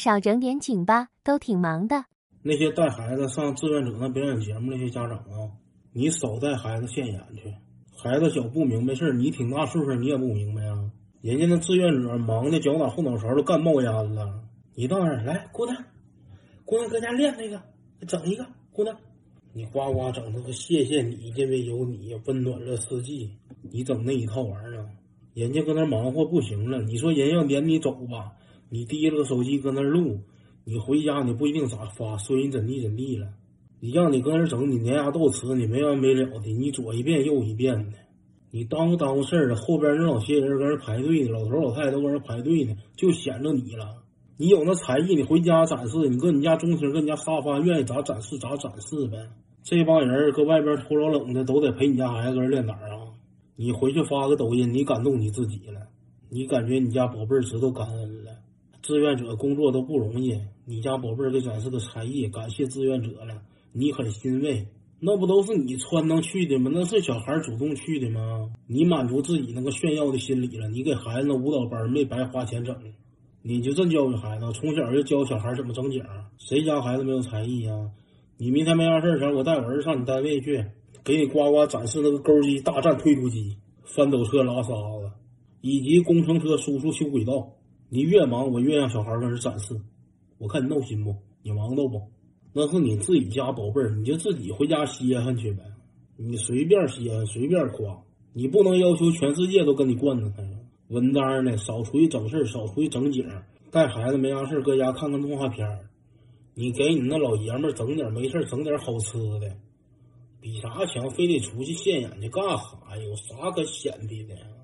少整点景吧，都挺忙的。那些带孩子上志愿者那表演节目那些家长啊，你少带孩子现眼去。孩子小不明白事儿，你挺大岁数，你也不明白啊。人家那志愿者忙的脚打后脑勺都干冒烟了，你到那儿来，姑娘，姑娘搁家练那个，整一个姑娘，你呱呱整那个谢谢你，因为有你温暖了四季，你整那一套玩意儿，人家搁那忙活不行了，你说人要撵你走吧，你提了个手机搁那录，你回家你不一定咋发，说人怎地怎地了。你让你搁那整，你粘牙斗齿，你没完没了的，你左一遍右一遍的，你耽误耽误事儿了。后边那老些人搁那排队呢，老头老太太都搁那排队呢，就显着你了。你有那才艺，你回家展示，你搁你家中厅，搁你家沙发，愿意咋展示咋展示呗。这帮人搁外边偷老冷的，都得陪你家孩子搁这练胆啊。你回去发个抖音，你感动你自己了，你感觉你家宝贝儿知道感恩了。志愿者工作都不容易，你家宝贝儿给展示的才艺，感谢志愿者了。你很欣慰，那不都是你撺能去的吗？那是小孩主动去的吗？你满足自己那个炫耀的心理了。你给孩子那舞蹈班没白花钱整，你就这教育孩子，从小就教小孩怎么整景。谁家孩子没有才艺呀？你明天没啥事儿前，我带我儿子上你单位去，给你呱呱展示那个钩机、大战推土机、翻斗车拉沙子，以及工程车叔叔修轨道。你越忙，我越让小孩跟这展示。我看你闹心不？你忙到不？那是你自己家宝贝儿，你就自己回家歇歇去呗。你随便歇，随便夸，你不能要求全世界都跟你惯着他呀。稳当的，少出去整事儿，少出去整景。带孩子没啥事儿，搁家看看动画片儿。你给你那老爷们儿整点没事儿整点好吃的，比啥强？非得出去现眼去干啥呀？有啥可显摆的？